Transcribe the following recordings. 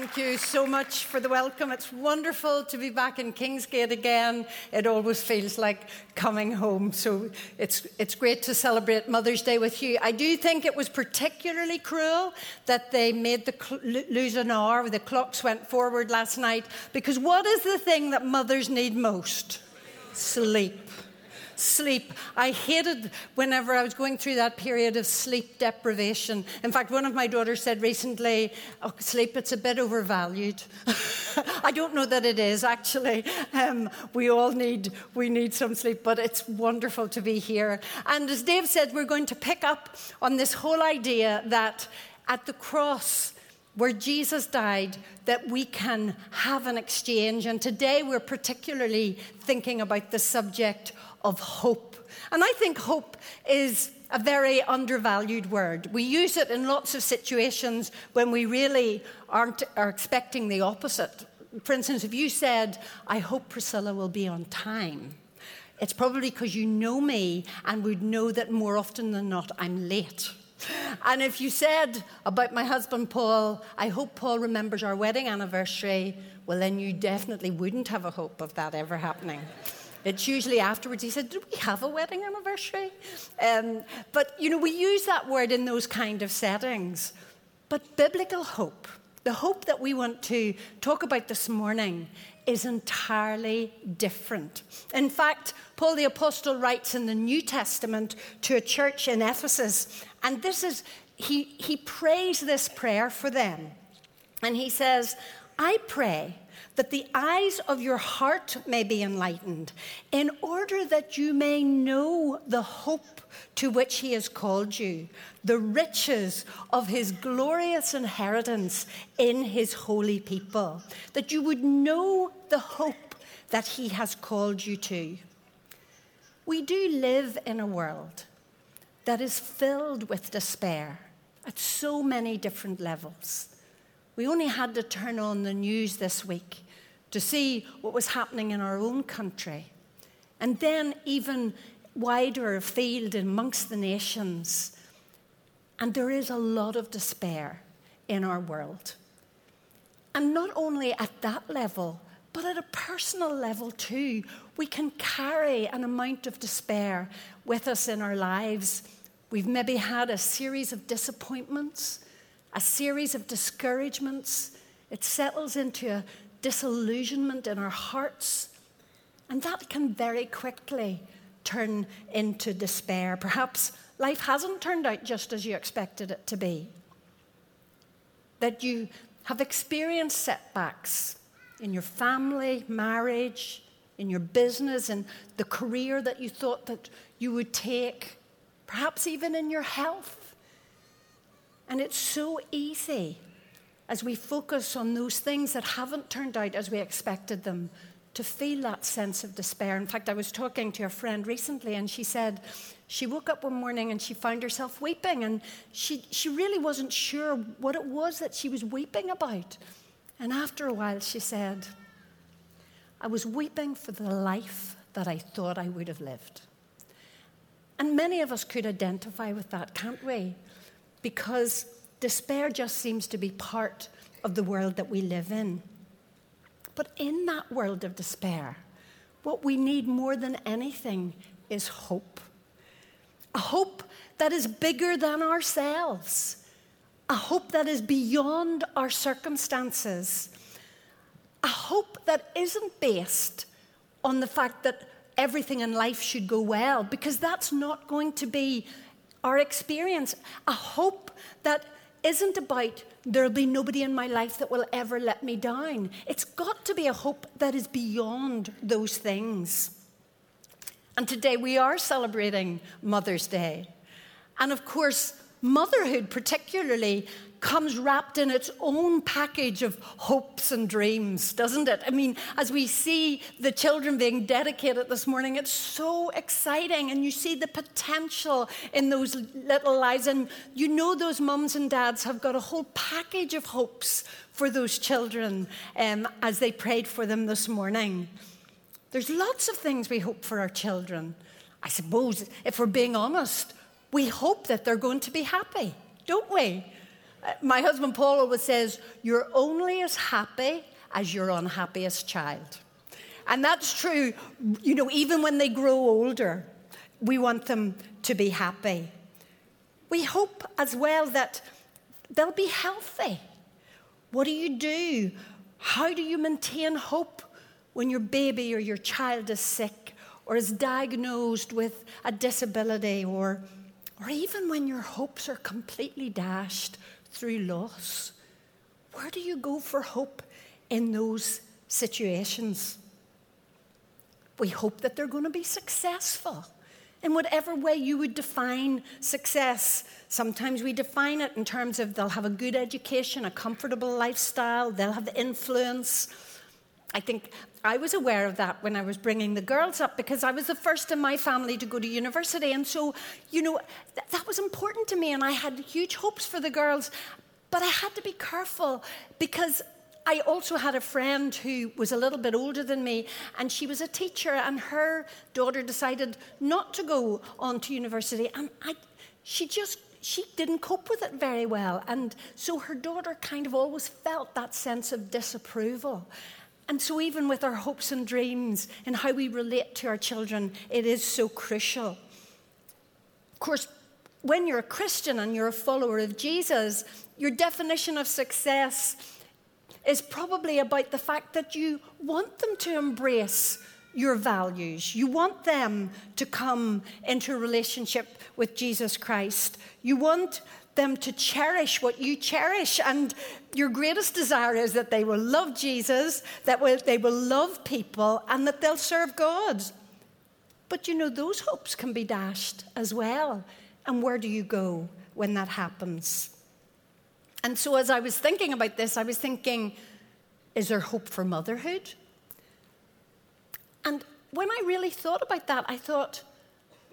Thank you so much for the welcome. It's wonderful to be back in Kingsgate again. It always feels like coming home. So it's, it's great to celebrate Mother's Day with you. I do think it was particularly cruel that they made the cl- lose an hour, the clocks went forward last night, because what is the thing that mothers need most? Sleep sleep. I hated whenever I was going through that period of sleep deprivation. In fact, one of my daughters said recently, oh, sleep, it's a bit overvalued. I don't know that it is, actually. Um, we all need, we need some sleep, but it's wonderful to be here. And as Dave said, we're going to pick up on this whole idea that at the cross, where Jesus died, that we can have an exchange. And today we're particularly thinking about the subject of hope. And I think hope is a very undervalued word. We use it in lots of situations when we really aren't are expecting the opposite. For instance, if you said, I hope Priscilla will be on time, it's probably because you know me and would know that more often than not I'm late. And if you said about my husband Paul, I hope Paul remembers our wedding anniversary, well, then you definitely wouldn't have a hope of that ever happening. It's usually afterwards. He said, "Do we have a wedding anniversary? Um, but, you know, we use that word in those kind of settings. But biblical hope, the hope that we want to talk about this morning, is entirely different. In fact, Paul the Apostle writes in the New Testament to a church in Ephesus, and this is, he, he prays this prayer for them. And he says, I pray that the eyes of your heart may be enlightened, in order that you may know the hope to which he has called you, the riches of his glorious inheritance in his holy people, that you would know the hope that he has called you to. We do live in a world that is filled with despair at so many different levels. We only had to turn on the news this week to see what was happening in our own country. And then, even wider afield amongst the nations. And there is a lot of despair in our world. And not only at that level, but at a personal level too, we can carry an amount of despair with us in our lives. We've maybe had a series of disappointments, a series of discouragements. It settles into a disillusionment in our hearts. And that can very quickly turn into despair. Perhaps life hasn't turned out just as you expected it to be. That you have experienced setbacks in your family, marriage, in your business, and the career that you thought that you would take, perhaps even in your health. And it's so easy as we focus on those things that haven't turned out as we expected them, to feel that sense of despair. In fact, I was talking to a friend recently, and she said she woke up one morning and she found herself weeping, and she, she really wasn't sure what it was that she was weeping about. And after a while, she said, I was weeping for the life that I thought I would have lived. And many of us could identify with that, can't we? Because Despair just seems to be part of the world that we live in. But in that world of despair, what we need more than anything is hope. A hope that is bigger than ourselves, a hope that is beyond our circumstances, a hope that isn't based on the fact that everything in life should go well, because that's not going to be our experience. A hope that isn't about there'll be nobody in my life that will ever let me down. It's got to be a hope that is beyond those things. And today we are celebrating Mother's Day. And of course, motherhood, particularly, comes wrapped in its own package of hopes and dreams, doesn't it? I mean, as we see the children being dedicated this morning, it's so exciting, and you see the potential in those little lives. And you know, those mums and dads have got a whole package of hopes for those children um, as they prayed for them this morning. There's lots of things we hope for our children. I suppose, if we're being honest, we hope that they're going to be happy, don't we? My husband Paul always says, You're only as happy as your unhappiest child. And that's true, you know, even when they grow older, we want them to be happy. We hope as well that they'll be healthy. What do you do? How do you maintain hope when your baby or your child is sick or is diagnosed with a disability or, or even when your hopes are completely dashed through loss? Where do you go for hope in those situations? We hope that they're going to be successful in whatever way you would define success. Sometimes we define it in terms of they'll have a good education, a comfortable lifestyle, they'll have influence. I think I was aware of that when I was bringing the girls up because I was the first in my family to go to university. And so, you know, th- that was important to me, and I had huge hopes for the girls. But I had to be careful because I also had a friend who was a little bit older than me, and she was a teacher, and her daughter decided not to go on to university. And I, she just she didn't cope with it very well. And so her daughter kind of always felt that sense of disapproval. And so, even with our hopes and dreams and how we relate to our children, it is so crucial. Of course, when you're a Christian and you're a follower of Jesus, your definition of success is probably about the fact that you want them to embrace your values. You want them to come into relationship with Jesus Christ. You want them to cherish what you cherish. And your greatest desire is that they will love Jesus, that they will love people, and that they'll serve God. But you know, those hopes can be dashed as well. And where do you go when that happens? And so, as I was thinking about this, I was thinking, is there hope for motherhood? And when I really thought about that, I thought,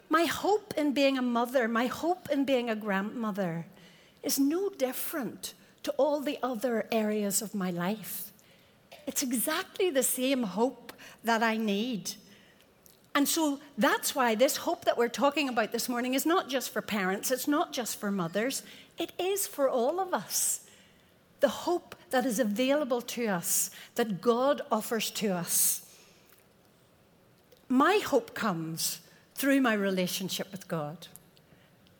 my hope in being a mother, my hope in being a grandmother, is no different to all the other areas of my life. It's exactly the same hope that I need. And so that's why this hope that we're talking about this morning is not just for parents, it's not just for mothers, it is for all of us. The hope that is available to us, that God offers to us. My hope comes through my relationship with God.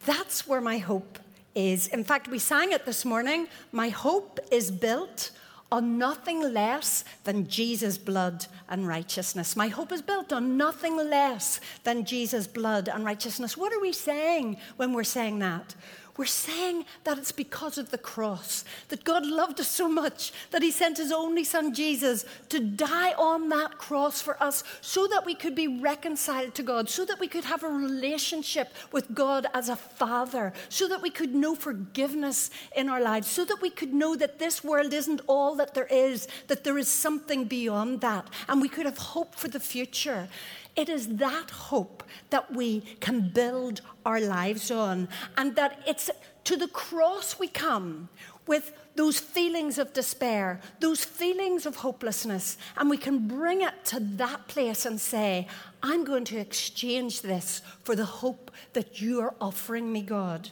That's where my hope is. In fact, we sang it this morning. My hope is built on nothing less than Jesus' blood and righteousness. My hope is built on nothing less than Jesus' blood and righteousness. What are we saying when we're saying that? We're saying that it's because of the cross, that God loved us so much that He sent His only Son Jesus to die on that cross for us so that we could be reconciled to God, so that we could have a relationship with God as a Father, so that we could know forgiveness in our lives, so that we could know that this world isn't all that there is, that there is something beyond that, and we could have hope for the future. It is that hope that we can build our lives on, and that it's to the cross we come with those feelings of despair, those feelings of hopelessness, and we can bring it to that place and say, I'm going to exchange this for the hope that you are offering me, God.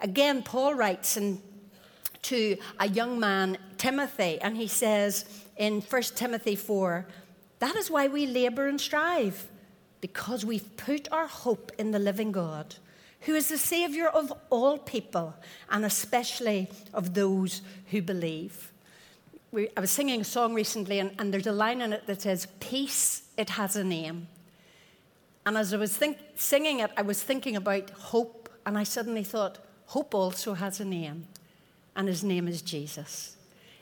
Again, Paul writes in, to a young man, Timothy, and he says in 1 Timothy 4 that is why we labour and strive, because we've put our hope in the living God, who is the Saviour of all people, and especially of those who believe. We, I was singing a song recently, and, and, there's a line in it that says, Peace, it has a name. And as I was think, singing it, I was thinking about hope, and I suddenly thought, Hope also has a name, and his name is Jesus.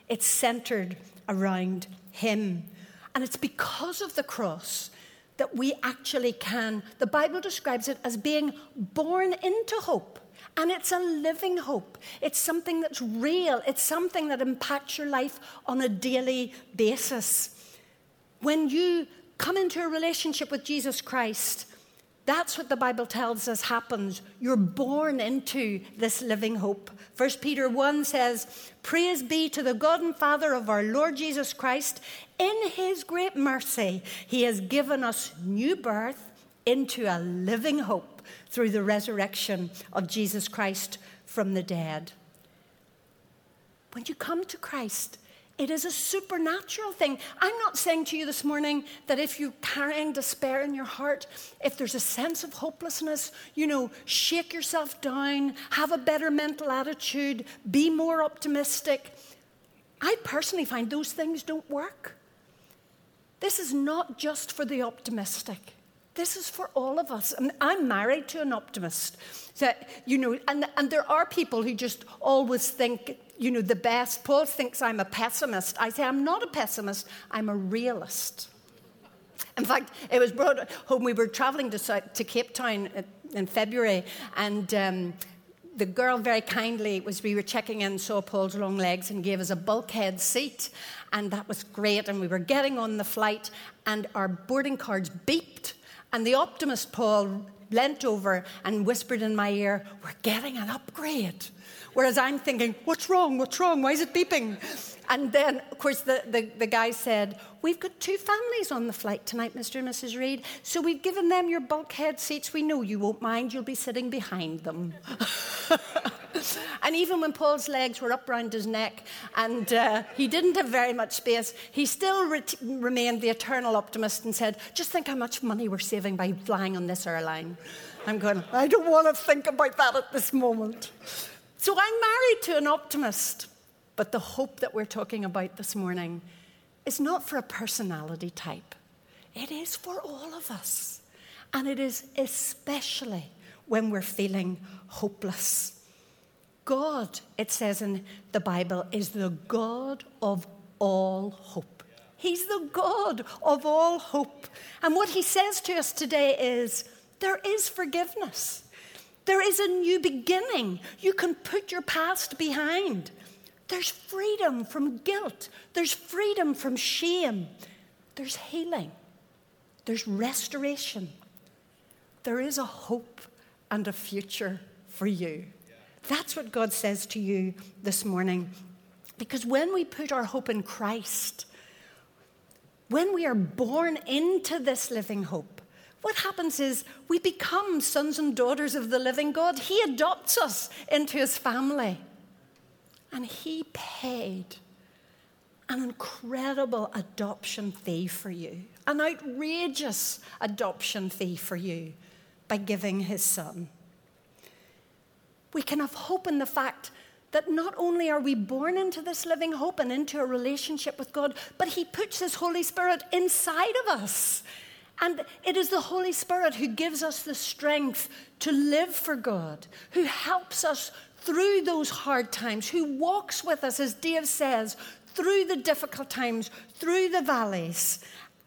It's centered around him and it's because of the cross that we actually can, the Bible describes it as being born into hope. And it's a living hope. It's something that's real. It's something that impacts your life on a daily basis. When you come into a relationship with Jesus Christ, that's what the Bible tells us happens. You're born into this living hope. 1 Peter 1 says, Praise be to the God and Father of our Lord Jesus Christ. In his great mercy, he has given us new birth into a living hope through the resurrection of Jesus Christ from the dead. when you come to Christ, it is a supernatural thing. I'm not saying to you this morning that if you're carrying despair in your heart, if there's a sense of hopelessness, you know, shake yourself down, have a better mental attitude, be more optimistic. I personally find those things don't work. This is not just for the optimistic. This is for all of us. And I'm married to an optimist. That, you know, and, and there are people who just always think you know, the best. Paul thinks I'm a pessimist. I say I'm not a pessimist, I'm a realist. In fact, it was brought home. We were traveling to, to Cape Town in February, and um, the girl very kindly, was we were checking in, saw Paul's long legs and gave us a bulkhead seat, and that was great. And we were getting on the flight, and our boarding cards beeped, and the optimist Paul leant over and whispered in my ear, "We're getting an upgrade." Whereas I'm thinking, what's wrong? What's wrong? Why is it beeping? And then, of course, the, the, the, guy said, We've got two families on the flight tonight, Mr. and Mrs. Reid. So we've given them your bulkhead seats. We know you won't mind. You'll be sitting behind them. and even when Paul's legs were up round his neck and uh, he didn't have very much space, he still re- remained the eternal optimist and said, Just think how much money we're saving by flying on this airline. I'm going, I don't want to think about that at this moment. So I'm married to an optimist, but the hope that we're talking about this morning is not for a personality type, it is for all of us. And it is especially when we're feeling hopeless. God, it says in the Bible, is the God of all hope. He's the God of all hope. And what he says to us today is there is forgiveness. There is a new beginning. You can put your past behind. There's freedom from guilt. There's freedom from shame. There's healing. There's restoration. There is a hope and a future for you. That's what God says to you this morning. Because when we put our hope in Christ, when we are born into this living hope, what happens is we become sons and daughters of the living God. He adopts us into his family. And he paid an incredible adoption fee for you, an outrageous adoption fee for you by giving his son. We can have hope in the fact that not only are we born into this living hope and into a relationship with God, but he puts his Holy Spirit inside of us. And it is the Holy Spirit who gives us the strength to live for God, who helps us through those hard times, who walks with us, as Dave says, through the difficult times, through the valleys.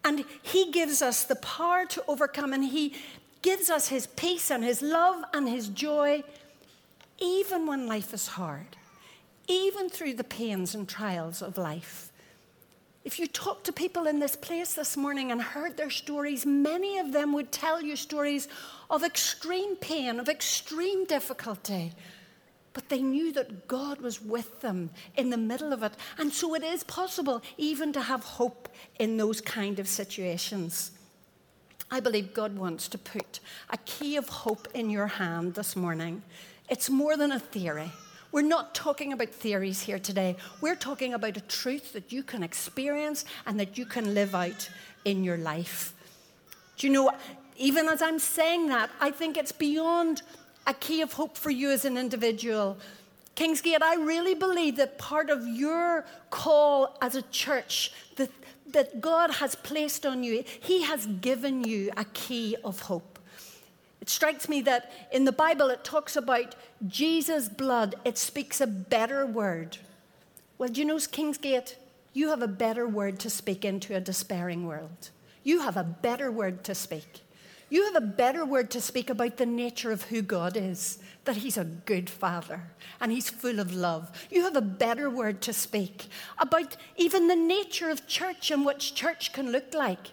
And He gives us the power to overcome, and He gives us His peace and His love and His joy, even when life is hard, even through the pains and trials of life. If you talk to people in this place this morning and heard their stories, many of them would tell you stories of extreme pain, of extreme difficulty. But they knew that God was with them in the middle of it. And so it is possible even to have hope in those kind of situations. I believe God wants to put a key of hope in your hand this morning. It's more than a theory. We're not talking about theories here today. We're talking about a truth that you can experience and that you can live out in your life. Do you know, even as I'm saying that, I think it's beyond a key of hope for you as an individual. Kingsgate, I really believe that part of your call as a church that, that God has placed on you, He has given you a key of hope. It strikes me that in the Bible it talks about Jesus' blood, it speaks a better word. Well, do you know, Kingsgate, you have a better word to speak into a despairing world. You have a better word to speak. You have a better word to speak about the nature of who God is, that He's a good Father and He's full of love. You have a better word to speak about even the nature of church and what church can look like.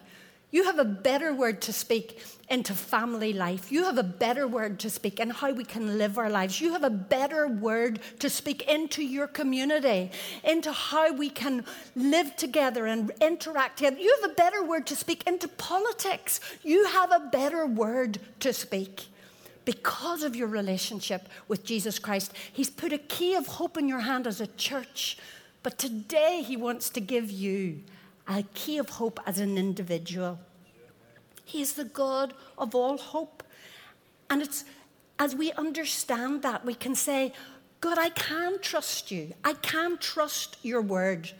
You have a better word to speak into family life. You have a better word to speak in how we can live our lives. You have a better word to speak into your community, into how we can live together and interact together. You have a better word to speak into politics. You have a better word to speak because of your relationship with Jesus Christ. He's put a key of hope in your hand as a church. But today, He wants to give you a key of hope as an individual. He is the God of all hope. And it's as we understand that, we can say, God, I can trust you. I can trust your word.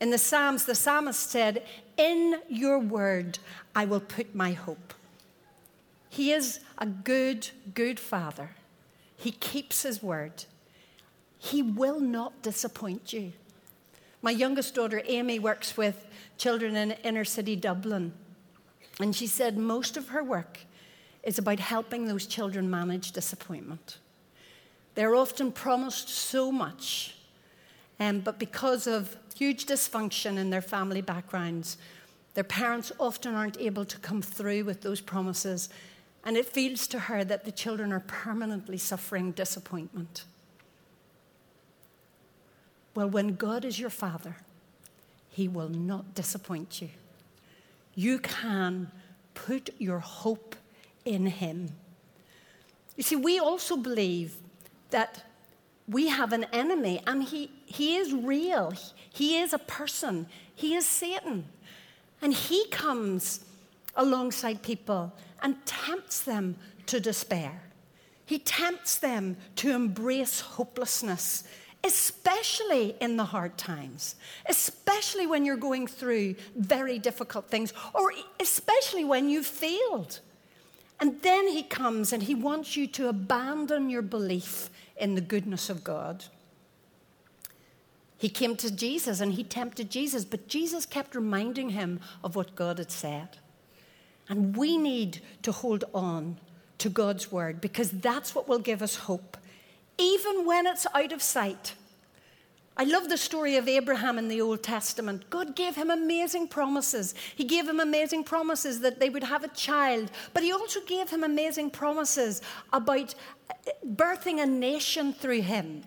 In the Psalms, the psalmist said, In your word I will put my hope. He is a good, good father. He keeps his word. He will not disappoint you. My youngest daughter, Amy, works with children in inner city Dublin. And she said most of her work is about helping those children manage disappointment. They're often promised so much, um, but because of huge dysfunction in their family backgrounds, their parents often aren't able to come through with those promises, and it feels to her that the children are permanently suffering disappointment. Well, when God is your father, he will not disappoint you. You can put your hope in him. You see, we also believe that we have an enemy, and he, he is real. He is a person. He is Satan. And he comes alongside people and tempts them to despair. He tempts them to embrace hopelessness, especially in the hard times, especially when you're going through very difficult things, or especially when you've failed. And then he comes and he wants you to abandon your belief in the goodness of God. He came to Jesus and he tempted Jesus, but Jesus kept reminding him of what God had said. And we need to hold on to God's word because that's what will give us hope, even when it's out of sight. I love the story of Abraham in the Old Testament. God gave him amazing promises. He gave him amazing promises that they would have a child, but he also gave him amazing promises about uh, birthing a nation through him.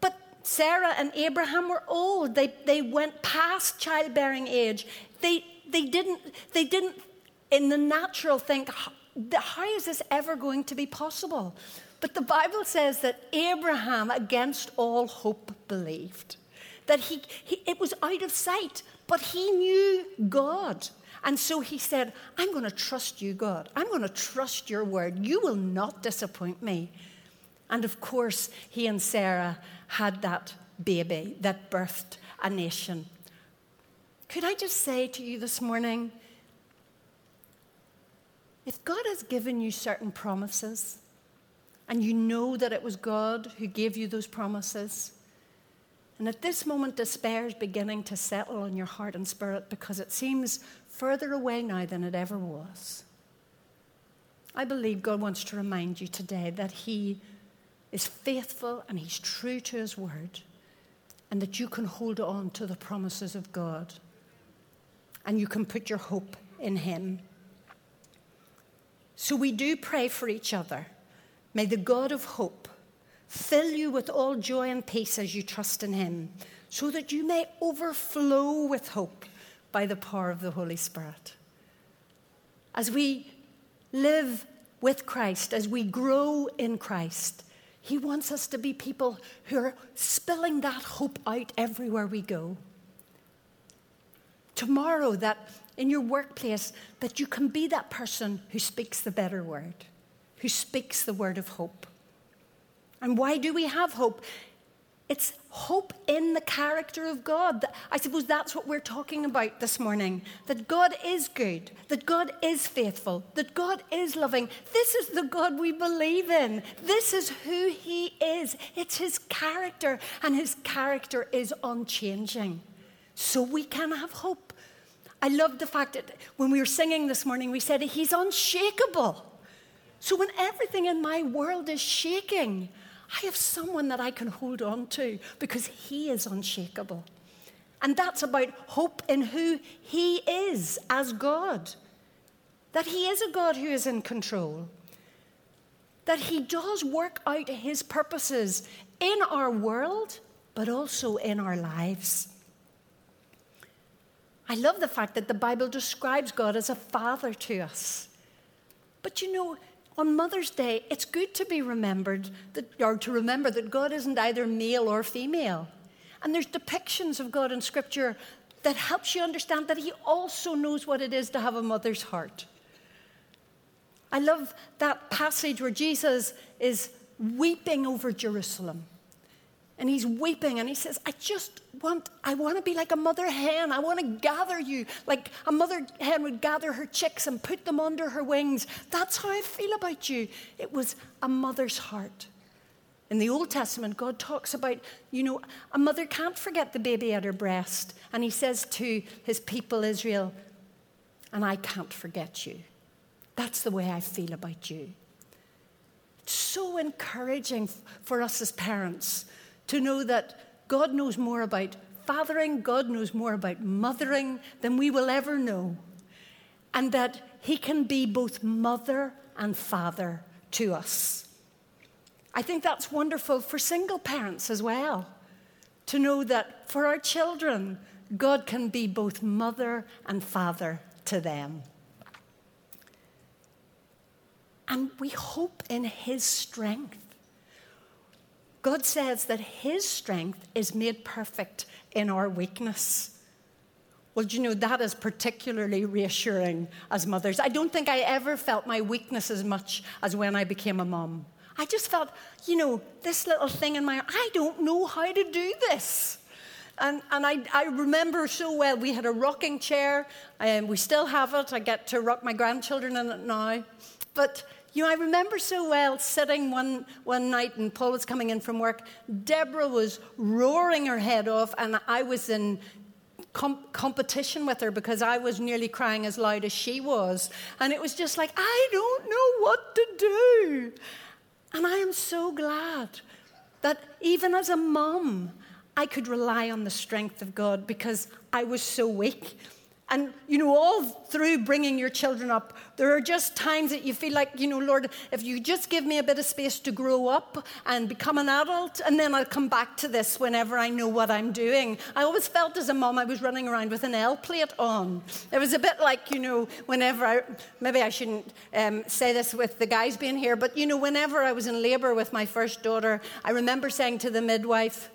But Sarah and Abraham were old. They, they went past childbearing age. They, they, didn't, they didn't, in the natural, think, how is this ever going to be possible? But the Bible says that Abraham, against all hope, believed. That he, he, it was out of sight, but he knew God. And so he said, I'm going to trust you, God. I'm going to trust your word. You will not disappoint me. And of course, he and Sarah had that baby that birthed a nation. Could I just say to you this morning if God has given you certain promises, and you know that it was God who gave you those promises. And at this moment, despair is beginning to settle on your heart and spirit because it seems further away now than it ever was. I believe God wants to remind you today that He is faithful and He's true to His word, and that you can hold on to the promises of God and you can put your hope in Him. So we do pray for each other. May the God of hope fill you with all joy and peace as you trust in him, so that you may overflow with hope by the power of the Holy Spirit. As we live with Christ, as we grow in Christ, he wants us to be people who are spilling that hope out everywhere we go. Tomorrow, that in your workplace, that you can be that person who speaks the better word who speaks the word of hope. And why do we have hope? It's hope in the character of God. I suppose that's what we're talking about this morning. That God is good, that God is faithful, that God is loving. This is the God we believe in. This is who He is. It's His character, and His character is unchanging. So we can have hope. I love the fact that when we were singing this morning, we said He's unshakable. So when everything in my world is shaking, I have someone that I can hold on to because he is unshakable. And that's about hope in who he is as God. That he is a God who is in control. That he does work out his purposes in our world, but also in our lives. I love the fact that the Bible describes God as a father to us. But you know, on Mother's Day, it's good to be remembered that, or to remember that God isn't either male or female. And there's depictions of God in Scripture that helps you understand that He also knows what it is to have a mother's heart. I love that passage where Jesus is weeping over Jerusalem. And he's weeping and he says, I just want, I want to be like a mother hen. I want to gather you like a mother hen would gather her chicks and put them under her wings. That's how I feel about you. It was a mother's heart. In the Old Testament, God talks about, you know, a mother can't forget the baby at her breast. And he says to his people, Israel, and I can't forget you. That's the way I feel about you. It's so encouraging for us as parents to know that God knows more about fathering, God knows more about mothering than we will ever know, and that He can be both mother and father to us. I think that's wonderful for single parents as well, to know that for our children, God can be both mother and father to them. And we hope in His strength. God says that His strength is made perfect in our weakness. Well, do you know, that is particularly reassuring as mothers. I don't think I ever felt my weakness as much as when I became a mom. I just felt, you know, this little thing in my, I don't know how to do this. And, and I, I remember so well, we had a rocking chair, and we still have it. I get to rock my grandchildren in it now. But you know, I remember so well sitting one, one night and Paul was coming in from work. Deborah was roaring her head off, and I was in com- competition with her because I was nearly crying as loud as she was. And it was just like, I don't know what to do. And I am so glad that even as a mom, I could rely on the strength of God because I was so weak. And, you know, all through bringing your children up, there are just times that you feel like, you know, Lord, if you just give me a bit of space to grow up and become an adult, and then I'll come back to this whenever I know what I'm doing. I always felt as a mom I was running around with an L plate on. It was a bit like, you know, whenever I, maybe I shouldn't um, say this with the guys being here, but, you know, whenever I was in labor with my first daughter, I remember saying to the midwife,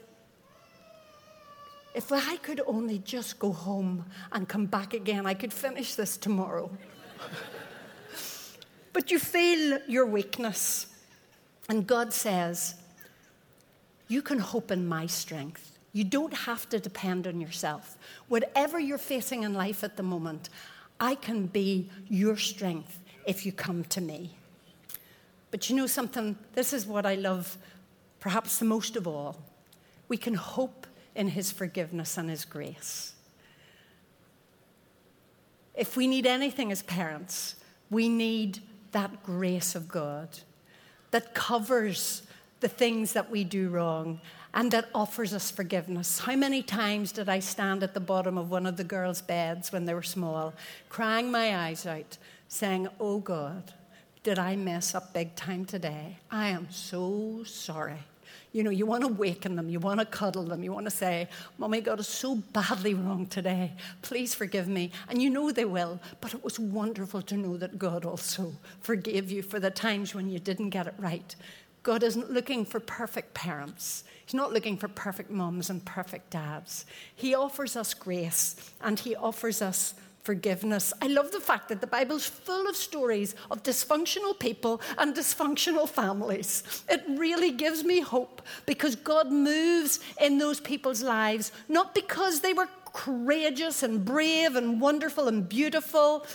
if I could only just go home and come back again, I could finish this tomorrow. but you feel your weakness. And God says, You can hope in my strength. You don't have to depend on yourself. Whatever you're facing in life at the moment, I can be your strength if you come to me. But you know something? This is what I love perhaps the most of all. We can hope in His forgiveness and His grace. If we need anything as parents, we need that grace of God that covers the things that we do wrong and that offers us forgiveness. How many times did I stand at the bottom of one of the girls' beds when they were small, crying my eyes out, saying, Oh God, did I mess up big time today? I am so sorry. You know, you want to waken them, you want to cuddle them, you want to say, Mommy got us so badly wrong today. Please forgive me. And you know they will, but it was wonderful to know that God also forgave you for the times when you didn't get it right. God isn't looking for perfect parents. He's not looking for perfect moms and perfect dads. He offers us grace and He offers us forgiveness. I love the fact that the Bible's full of stories of dysfunctional people and dysfunctional families. It really gives me hope because God moves in those people's lives, not because they were courageous and brave and wonderful and beautiful,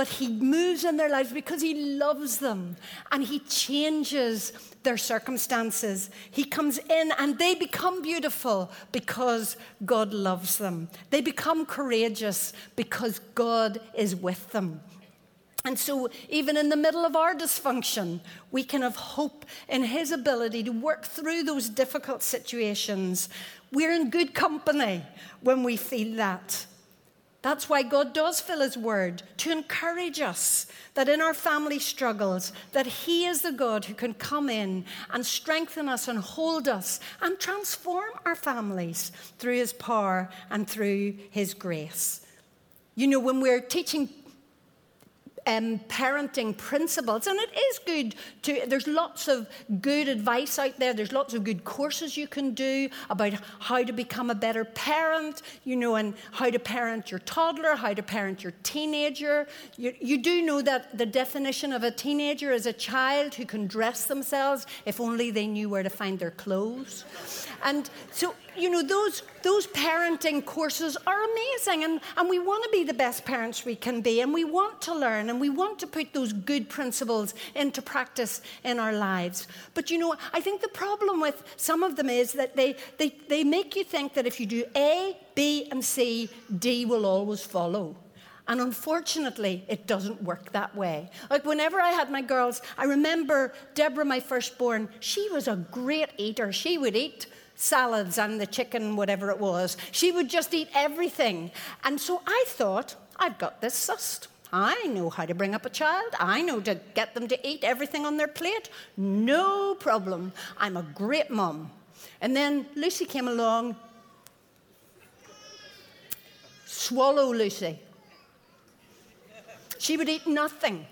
but He moves in their lives because He loves them and He changes their circumstances. He comes in and they become beautiful because God loves them. They become courageous because God is with them. And so, even in the middle of our dysfunction, we can have hope in His ability to work through those difficult situations. We're in good company when we feel that. That's why God does fill his word to encourage us that in our family struggles that he is the God who can come in and strengthen us and hold us and transform our families through his power and through his grace. You know when we're teaching um, parenting principles. And it is good to, there's lots of good advice out there. There's lots of good courses you can do about how to become a better parent, you know, and how to parent your toddler, how to parent your teenager. You, you do know that the definition of a teenager is a child who can dress themselves if only they knew where to find their clothes. And so you know, those, those parenting courses are amazing, and, and we want to be the best parents we can be, and we want to learn, and we want to put those good principles into practice in our lives. But you know, I think the problem with some of them is that they, they, they make you think that if you do A, B, and C, D will always follow. And unfortunately, it doesn't work that way. Like whenever I had my girls, I remember Deborah, my firstborn, she was a great eater. She would eat salads and the chicken, whatever it was. She would just eat everything. And so I thought, I've got this sussed. I know how to bring up a child. I know to get them to eat everything on their plate. No problem. I'm a great mum. And then Lucy came along. Swallow Lucy. She would eat nothing.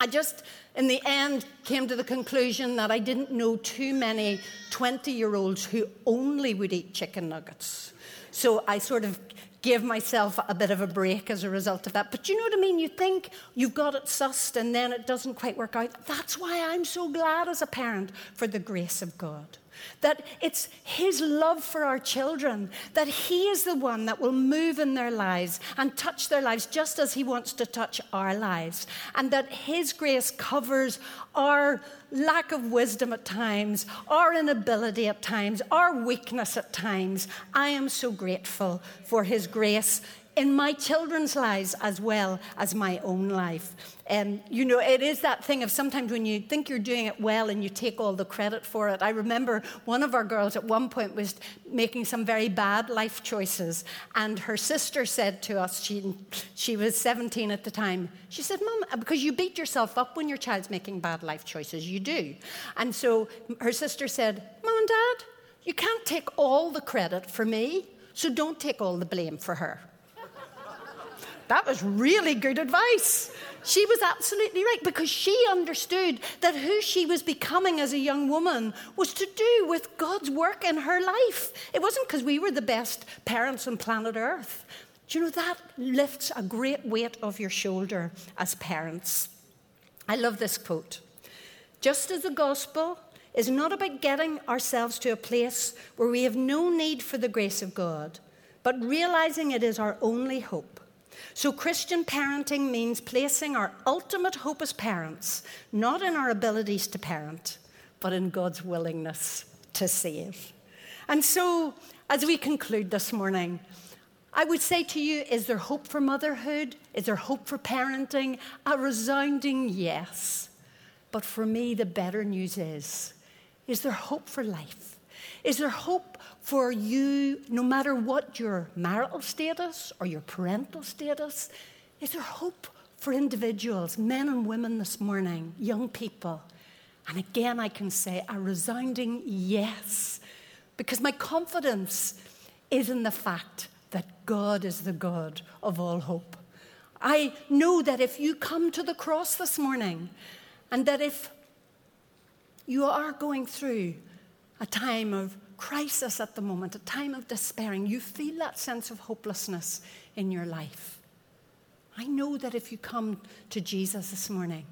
I just, in the end, came to the conclusion that I didn't know too many 20 year olds who only would eat chicken nuggets. So I sort of gave myself a bit of a break as a result of that. But you know what I mean? You think you've got it sussed and then it doesn't quite work out. That's why I'm so glad as a parent for the grace of God. That it's His love for our children, that He is the one that will move in their lives and touch their lives just as He wants to touch our lives. And that His grace covers our lack of wisdom at times, our inability at times, our weakness at times. I am so grateful for His grace in my children's lives as well as my own life. And, you know, it is that thing of sometimes when you think you're doing it well and you take all the credit for it. I remember one of our girls at one point was making some very bad life choices. And her sister said to us, she, she was 17 at the time, she said, Mum, because you beat yourself up when your child's making bad life choices, you do. And so her sister said, Mum and Dad, you can't take all the credit for me, so don't take all the blame for her. That was really good advice. She was absolutely right because she understood that who she was becoming as a young woman was to do with God's work in her life. It wasn't because we were the best parents on planet Earth. Do you know that lifts a great weight off your shoulder as parents? I love this quote. Just as the gospel is not about getting ourselves to a place where we have no need for the grace of God, but realizing it is our only hope. So, Christian parenting means placing our ultimate hope as parents, not in our abilities to parent, but in God's willingness to save. And so, as we conclude this morning, I would say to you, is there hope for motherhood? Is there hope for parenting? A resounding yes. But for me, the better news is, is there hope for life? Is there hope for you, no matter what your marital status or your parental status? Is there hope for individuals, men and women this morning, young people? And again, I can say a resounding yes, because my confidence is in the fact that God is the God of all hope. I know that if you come to the cross this morning, and that if you are going through a time of crisis at the moment, a time of despairing, you feel that sense of hopelessness in your life. I know that if you come to Jesus this morning,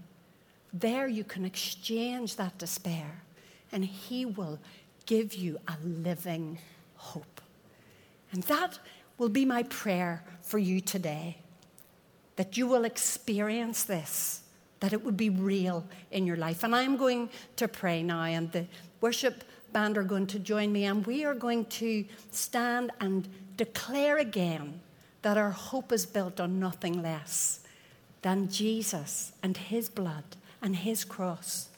there you can exchange that despair and He will give you a living hope. And that will be my prayer for you today that you will experience this, that it would be real in your life. And I'm going to pray now, and the worship band are going to join me, and we are going to stand and declare again that our hope is built on nothing less than Jesus and his blood and his cross.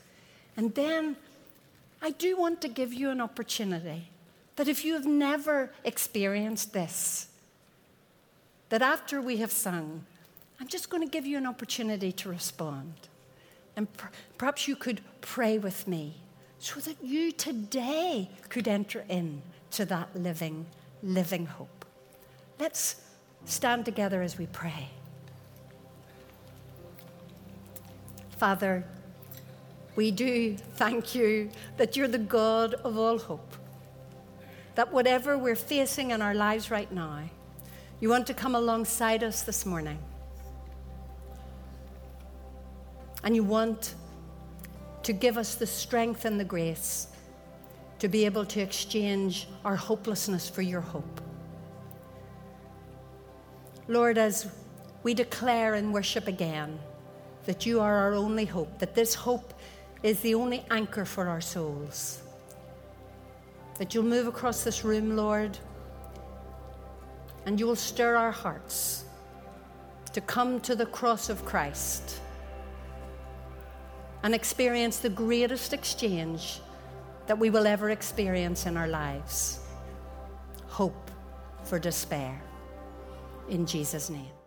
And then I do want to give you an opportunity that if you have never experienced this, that after we have sung, I'm just going to give you an opportunity to respond. And per- perhaps you could pray with me so that you today could enter in to that living, living hope. Let's stand together as we pray. Father, we do thank you that you're the God of all hope. That whatever we're facing in our lives right now, you want to come alongside us this morning. And you want to give us the strength and the grace to be able to exchange our hopelessness for your hope. Lord, as we declare and worship again that you are our only hope, that this hope is the only anchor for our souls. That you'll move across this room, Lord, and you will stir our hearts to come to the cross of Christ and experience the greatest exchange that we will ever experience in our lives hope for despair. In Jesus' name.